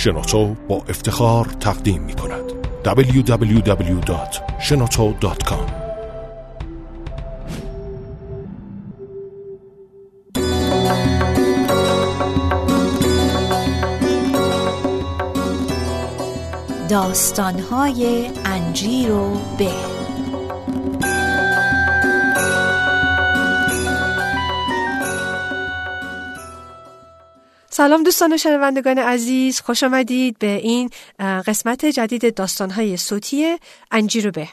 شنوتو با افتخار تقدیم می کند. www.shenoto.com داستانهای انجیر و به سلام دوستان و شنوندگان عزیز خوش آمدید به این قسمت جدید داستانهای صوتی انجیر و به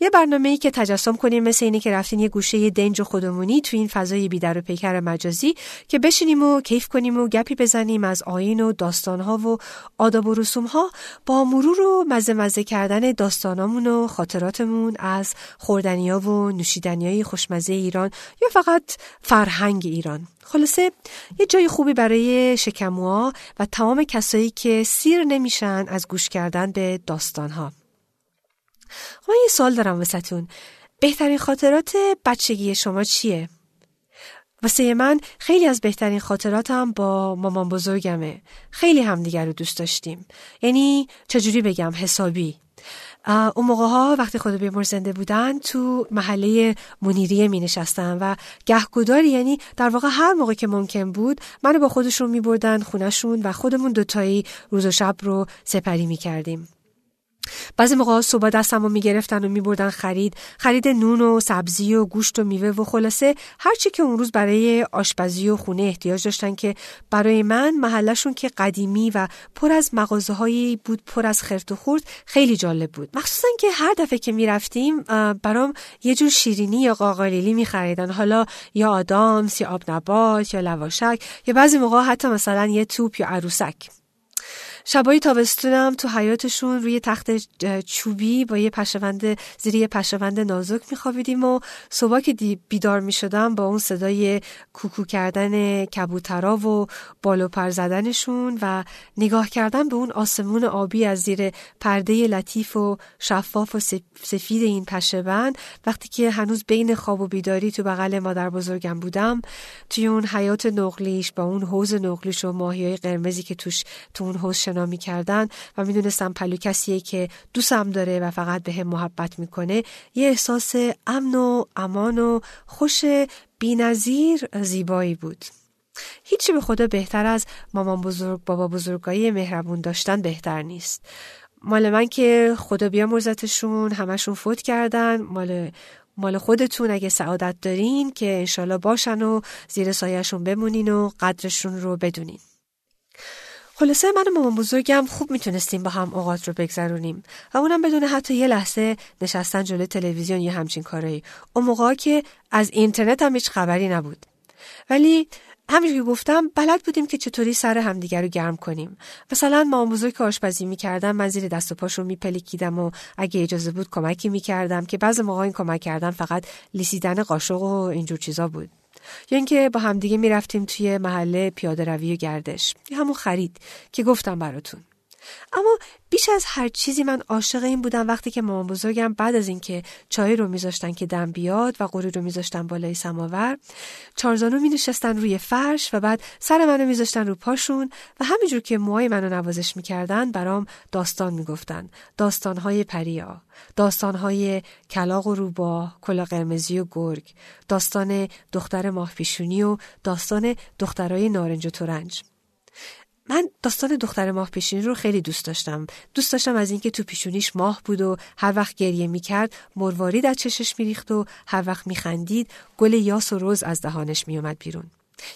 یه برنامه ای که تجسم کنیم مثل اینه که رفتین یه گوشه دنج و خودمونی تو این فضای بیدر و پیکر مجازی که بشینیم و کیف کنیم و گپی بزنیم از آین و داستانها و آداب و رسوم ها با مرور و مزه مزه کردن داستانامون و خاطراتمون از خوردنیا و نوشیدنیای خوشمزه ایران یا فقط فرهنگ ایران. خلاصه یه جای خوبی برای شکموها و تمام کسایی که سیر نمیشن از گوش کردن به داستانها. من یه سال دارم وسطون بهترین خاطرات بچگی شما چیه؟ واسه من خیلی از بهترین خاطراتم با مامان بزرگمه. خیلی همدیگر رو دوست داشتیم. یعنی چجوری بگم؟ حسابی. اون موقع ها وقتی خدا بیمار زنده بودن تو محله منیریه می نشستن و گهگداری یعنی در واقع هر موقع که ممکن بود منو با خودشون می بردن خونشون و خودمون دوتایی روز و شب رو سپری می کردیم. بعضی موقع صبح دستم رو می‌گرفتن و میبردن خرید. خرید نون و سبزی و گوشت و میوه و خلاصه هرچی که اون روز برای آشپزی و خونه احتیاج داشتن که برای من محلشون که قدیمی و پر از مغازه هایی بود پر از خرت و خورد خیلی جالب بود. مخصوصا که هر دفعه که می‌رفتیم برام یه جور شیرینی یا قاقالیلی میخریدن. حالا یا آدامس یا آب نبات یا لواشک یا بعضی موقع حتی مثلا یه توپ یا عروسک. شبایی تابستونم تو حیاتشون روی تخت چوبی با یه پشوند زیر یه پشوند نازک میخوابیدیم و صبح که بیدار می‌شدم با اون صدای کوکو کردن کبوترا و بالو پر زدنشون و نگاه کردن به اون آسمون آبی از زیر پرده لطیف و شفاف و سفید این پشهبند وقتی که هنوز بین خواب و بیداری تو بغل مادر بزرگم بودم توی اون حیات نقلیش با اون حوز نقلیش و ماهی های قرمزی که توش تو اون حوز آشنا می‌کردن و می‌دونستم پلو کسیه که دوستم داره و فقط به هم محبت می‌کنه. یه احساس امن و امان و خوش بینظیر زیبایی بود. هیچی به خدا بهتر از مامان بزرگ بابا بزرگایی مهربون داشتن بهتر نیست. مال من که خدا بیامرزتشون همشون فوت کردن. مال مال خودتون اگه سعادت دارین که انشالله باشن و زیر سایهشون بمونین و قدرشون رو بدونین. خلاصه من و مامان بزرگم خوب می‌تونستیم با هم اوقات رو بگذرونیم و اونم بدون حتی یه لحظه نشستن جلوی تلویزیون یا همچین کارایی اون موقع که از اینترنت هم هیچ خبری نبود. ولی همینجور که گفتم بلد بودیم که چطوری سر همدیگر رو گرم کنیم. مثلا مامان بزرگ که آشپزی می‌کردم من زیر دست و پاش رو میپلیکیدم و اگه اجازه بود کمکی می‌کردم که بعض موقع این کمک کردن فقط لیسیدن قاشق و اینجور چیزا بود. یا اینکه با همدیگه می‌رفتیم توی محله پیاده روی و گردش همون خرید که گفتم براتون. اما بیش از هر چیزی من عاشق این بودم وقتی که مامان بزرگم بعد از اینکه چای رو میذاشتن که دم بیاد و قوری رو میذاشتن بالای سماور چارزانو می نشستن روی فرش و بعد سر منو میذاشتن رو پاشون و همینجور که موهای منو نوازش می‌کردن برام داستان می‌گفتن. داستانهای پریا داستانهای کلاق و روبا کلا قرمزی و گرگ داستان دختر ماه پیشونی و داستان دخترای نارنج و تورنج من داستان دختر ماه پیشونی رو خیلی دوست داشتم. دوست داشتم از اینکه تو پیشونیش ماه بود و هر وقت گریه می‌کرد مروارید از چشش میریخت و هر وقت میخندید گل یاس و روز از دهانش میومد بیرون.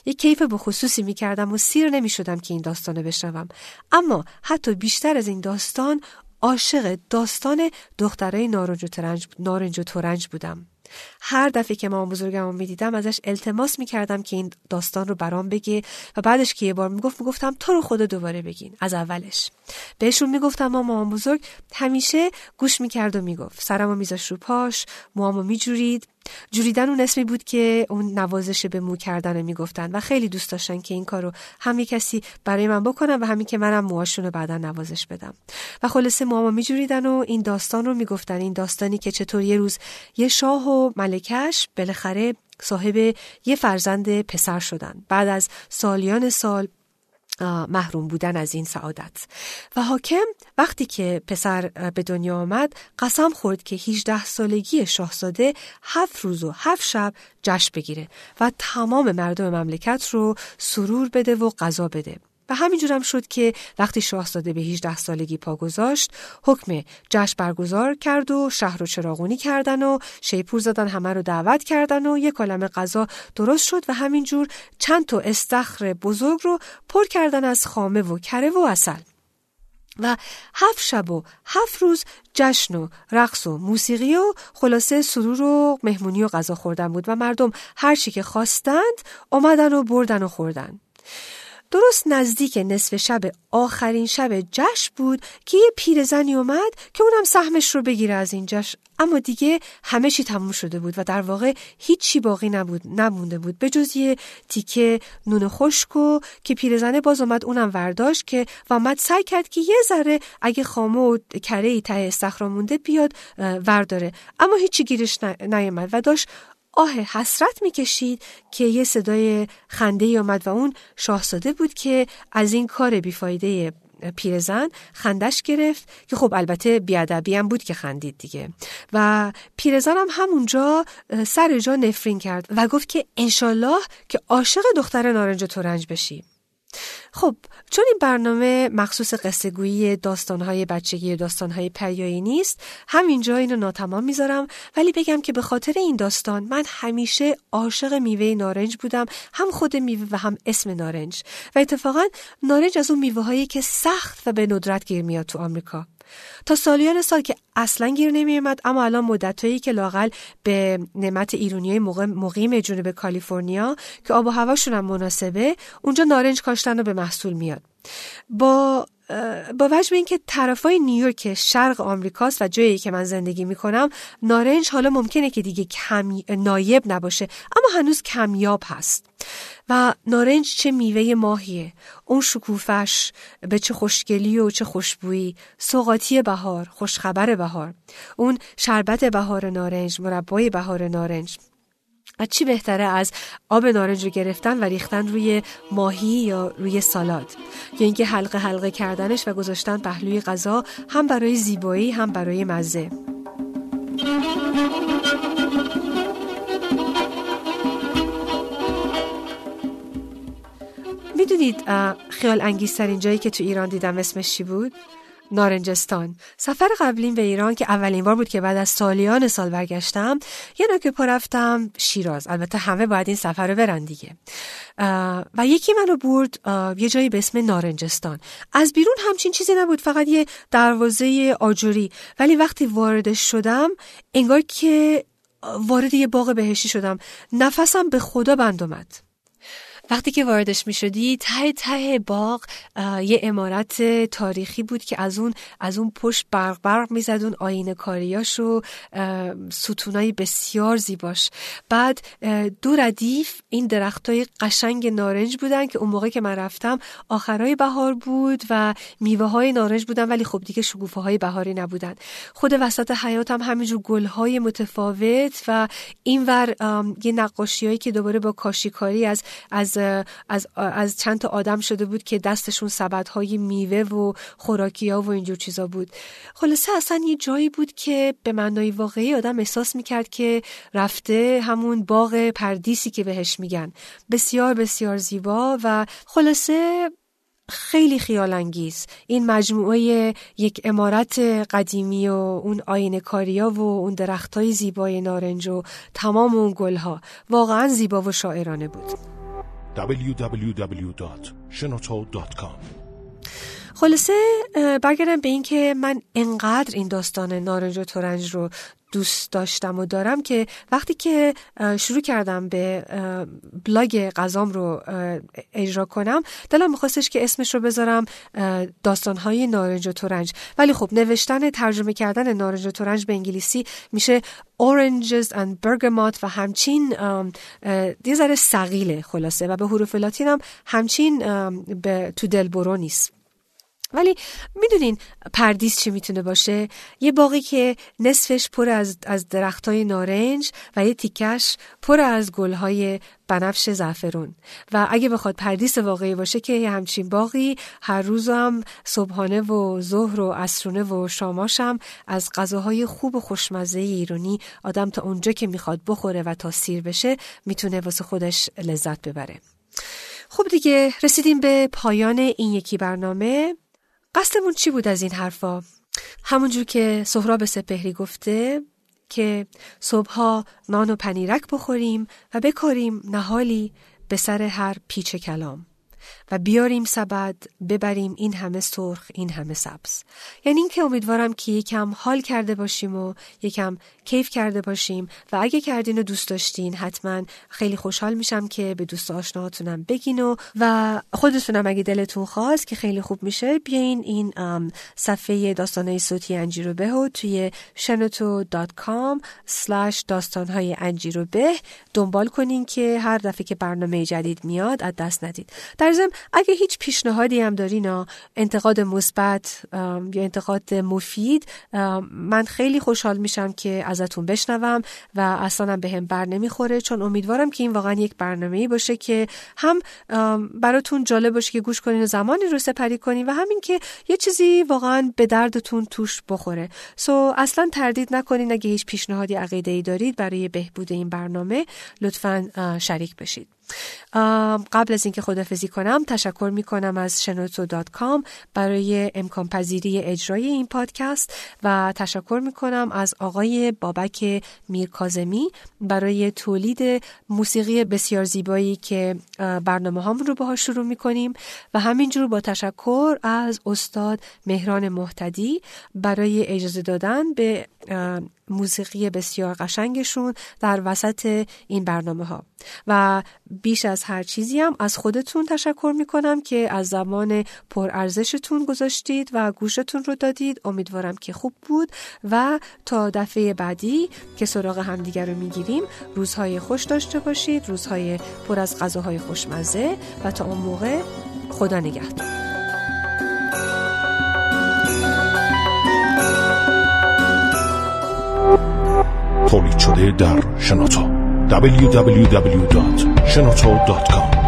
یه کیف به خصوصی می‌کردم و سیر نمی‌شدم که این داستانو بشنوم. اما حتی بیشتر از این داستان عاشق داستان دخترای نارنج و, ترنج، نارنج و تورنج بودم. هر دفعه که مامان بزرگم رو می‌دیدم ازش التماس می‌کردم که این داستان رو برام بگه و بعدش که یه بار می‌گفت می‌گفتم تو رو خدا دوباره بگین از اولش. بهشون می‌گفتم ما مامان بزرگ همیشه گوش می‌کرد و می‌گفت. سرمو میذاش رو پاش موامو میجورید. جوریدن اون اسمی بود که اون نوازش به مو کردن می‌گفتن و خیلی دوست داشتن که این کارو هم کسی برای من بکنم و همین که منم موهاشون رو بعدا نوازش بدم. و خلاصه موامو میجوریدن و این داستان رو می‌گفتن. این داستانی که چطور یه روز یه شاه و ملکش بالاخره صاحب یه فرزند پسر شدن. بعد از سالیان سال محروم بودن از این سعادت. و حاکم وقتی که پسر به دنیا آمد قسم خورد که 18 سالگی شاهزاده هفت روز و هفت شب جشن بگیره و تمام مردم مملکت رو سرور بده و غذا بده. و همینجور هم شد که وقتی شاهزاده به 18 سالگی پا گذاشت حکم جشن برگزار کرد و شهر و چراغونی کردن و شیپور زدن همه رو دعوت کردن و یک کلمه غذا درست شد و همینجور چند تا استخر بزرگ رو پر کردن از خامه و کره و اصل و هفت شب و هفت روز جشن و رقص و موسیقی و خلاصه سرور و مهمونی و غذا خوردن بود و مردم هرچی که خواستند آمدن و بردن و خوردن. درست نزدیک نصف شب آخرین شب جشن بود که یه پیرزنی اومد که اونم سهمش رو بگیره از این جشن. اما دیگه همه چی تموم شده بود و در واقع هیچی باقی نبود نمونده بود. به جز یه تیکه نون خشک و که پیرزنه باز اومد اونم ورداشت که و اومد سعی کرد که یه ذره اگه خامه و کره ای ته استخرا مونده بیاد ورداره. اما هیچی گیرش نیامد و داشت آه حسرت می‌کشید که یه صدای خنده آمد و اون شاهزاده بود که از این کار بیفایده پیرزن خندش گرفت که خب البته بیادبی هم بود که خندید دیگه. و پیرزن هم همونجا سر جا نفرین کرد و گفت که انشالله که عاشق دختر نارنج تورنج بشی. خب چون این برنامه مخصوص قصه گویی داستانهای بچگی داستانهای پریایی نیست همینجا اینو ناتمام می‌ذارم. ولی بگم که به خاطر این داستان من همیشه عاشق میوه نارنج بودم هم خود میوه و هم اسم نارنج. و اتفاقا نارنج از اون میوه هایی که سخت و به ندرت گیر میاد تو آمریکا. تا سالیان سال که اصلا گیر نمیومد اما الان مدتهایی که لاقل به نعمت ایرونی مقیم جنوب کالیفرنیا که آب و هواشون هم مناسبه اونجا نارنج کاشتن رو به محصول میاد. با با وجه اینکه طرفای نیویورک شرق آمریکاست و جایی که من زندگی می‌کنم نارنج حالا ممکنه که دیگه کم... نایب نباشه اما هنوز کمیاب هست. و نارنج چه میوه ماهیه؟ اون شکوفش به چه خوشگلی و چه خوشبویی. سوقاتی بهار خوشخبر بهار. اون شربت بهار نارنج مربای بهار نارنج. و چی بهتره از آب نارنج رو گرفتن و ریختن روی ماهی یا روی سالاد یا اینکه حلقه حلقه کردنش و گذاشتن پهلوی غذا هم برای زیبایی هم برای مزه می‌دونید خیال انگیزترین جایی که تو ایران دیدم اسمش چی بود؟ نارنجستان. سفر قبلیم به ایران که اولین بار بود که بعد از سالیان سال برگشتم یه نوکه پا رفتم شیراز. البته همه باید این سفر رو برن دیگه. و یکی منو برد یه جایی به اسم نارنجستان. از بیرون همچین چیزی نبود فقط یه دروازه آجوری ولی وقتی واردش شدم انگار که وارد یه باغ بهشتی شدم. نفسم به خدا بند اومد. وقتی که واردش می شدی ته ته باغ یه امارت تاریخی بود که از اون از اون پشت برق برق می‌زد اون آینه کاریاش و ستونای بسیار زیباش. بعد دو ردیف این درختای قشنگ نارنج بودن که اون موقع که من رفتم آخرای بهار بود و میوه های نارنج بودن ولی خب دیگه شگوفه های بهاری نبودن. خود وسط حیاتم هم همینجور گل های متفاوت و اینور یه نقاشی که دوباره با کاشیکاری از از از از چند تا آدم شده بود که دستشون های میوه و خوراکی ها و اینجور چیزا بود. خلاصه اصلا یه جایی بود که به معنای واقعی آدم احساس می‌کرد که رفته همون باغ پردیسی که بهش میگن. بسیار بسیار زیبا و خلاصه خیلی خیال انگیز این مجموعه یک امارت قدیمی و اون آینه کاریا و اون درخت های زیبای نارنج و تمام اون گلها واقعا زیبا و شاعرانه بود. www.shenoto.com خلاصه برگردم به اینکه من انقدر این داستان نارنج و تورنج رو دوست داشتم و دارم که وقتی که شروع کردم به بلاگ غذام رو اجرا کنم دلم میخواستش که اسمش رو بذارم داستانهای نارنج و تورنج ولی خب نوشتن ترجمه کردن نارنج و تورنج به انگلیسی میشه oranges and bergamot و همچین یه ذره سقیله خلاصه و به حروف لاتین هم همچین به تو دل برو نیست. ولی می‌دونین پردیس چی می‌تونه باشه؟ یه باقی که نصفش پر از, از درختای نارنج و یه تیکش پر از گلهای بنفش زعفرون. و اگه بخواد پردیس واقعی باشه که یه همچین باقی هر روز هم صبحانه و ظهر و عصرونه و شاماشم از غذاهای خوب و خوشمزه ایرانی آدم تا اونجا که می‌خواد بخوره و تا سیر بشه می‌تونه واسه خودش لذت ببره. خب دیگه رسیدیم به پایان این یکی برنامه. قصدمون چی بود از این حرفا؟ همونجور که سهراب سپهری گفته که صبحها نان و پنیرک بخوریم و بکاریم نهالی به سر هر پیچ کلام. و بیاریم سبد ببریم این همه سرخ این همه سبز. یعنی اینکه امیدوارم که یکم حال کرده باشیم و یکم کیف کرده باشیم و اگه کردین و دوست داشتین حتما خیلی خوشحال میشم که به دوست آشناهاتونم بگین و و خودتونم اگه دلتون خواست که خیلی خوب میشه بیاین این صفحه داستانهای صوتی انجیرو به و توی شنوتو.com slash داستانهای انجیرو به دنبال کنین که هر دفعه که برنامه جدید میاد از دست ندید. در ضمن اگه هیچ پیشنهادی هم دارین انتقاد مثبت یا انتقاد مفید من خیلی خوشحال میشم که ازتون بشنوم و اصلا به هم بر نمی‌خوره چون امیدوارم که این واقعا یک برنامه باشه که هم براتون جالب باشه که گوش کنین و زمانی رو سپری کنین و همین که یه چیزی واقعا به دردتون توش بخوره. سو so, اصلا تردید نکنین اگه هیچ پیشنهادی عقیده ای دارید برای بهبود این برنامه. لطفا شریک بشید. قبل از اینکه خدافزی کنم تشکر می کنم از شنوتو دات کام برای امکان پذیری اجرای این پادکست و تشکر می کنم از آقای بابک میرکازمی برای تولید موسیقی بسیار زیبایی که برنامه هم رو باها شروع می کنیم و همینجور با تشکر از استاد مهران محتدی برای اجازه دادن به موسیقی بسیار قشنگشون در وسط این برنامه ها و بیش از هر چیزی هم از خودتون تشکر می کنم که از زمان پرارزشتون گذاشتید و گوشتون رو دادید. امیدوارم که خوب بود و تا دفعه بعدی که سراغ همدیگر رو می‌گیریم روزهای خوش داشته باشید روزهای پر از غذاهای خوشمزه و تا اون موقع خدا نگهدار. شده در شنوتو www.shenoto.com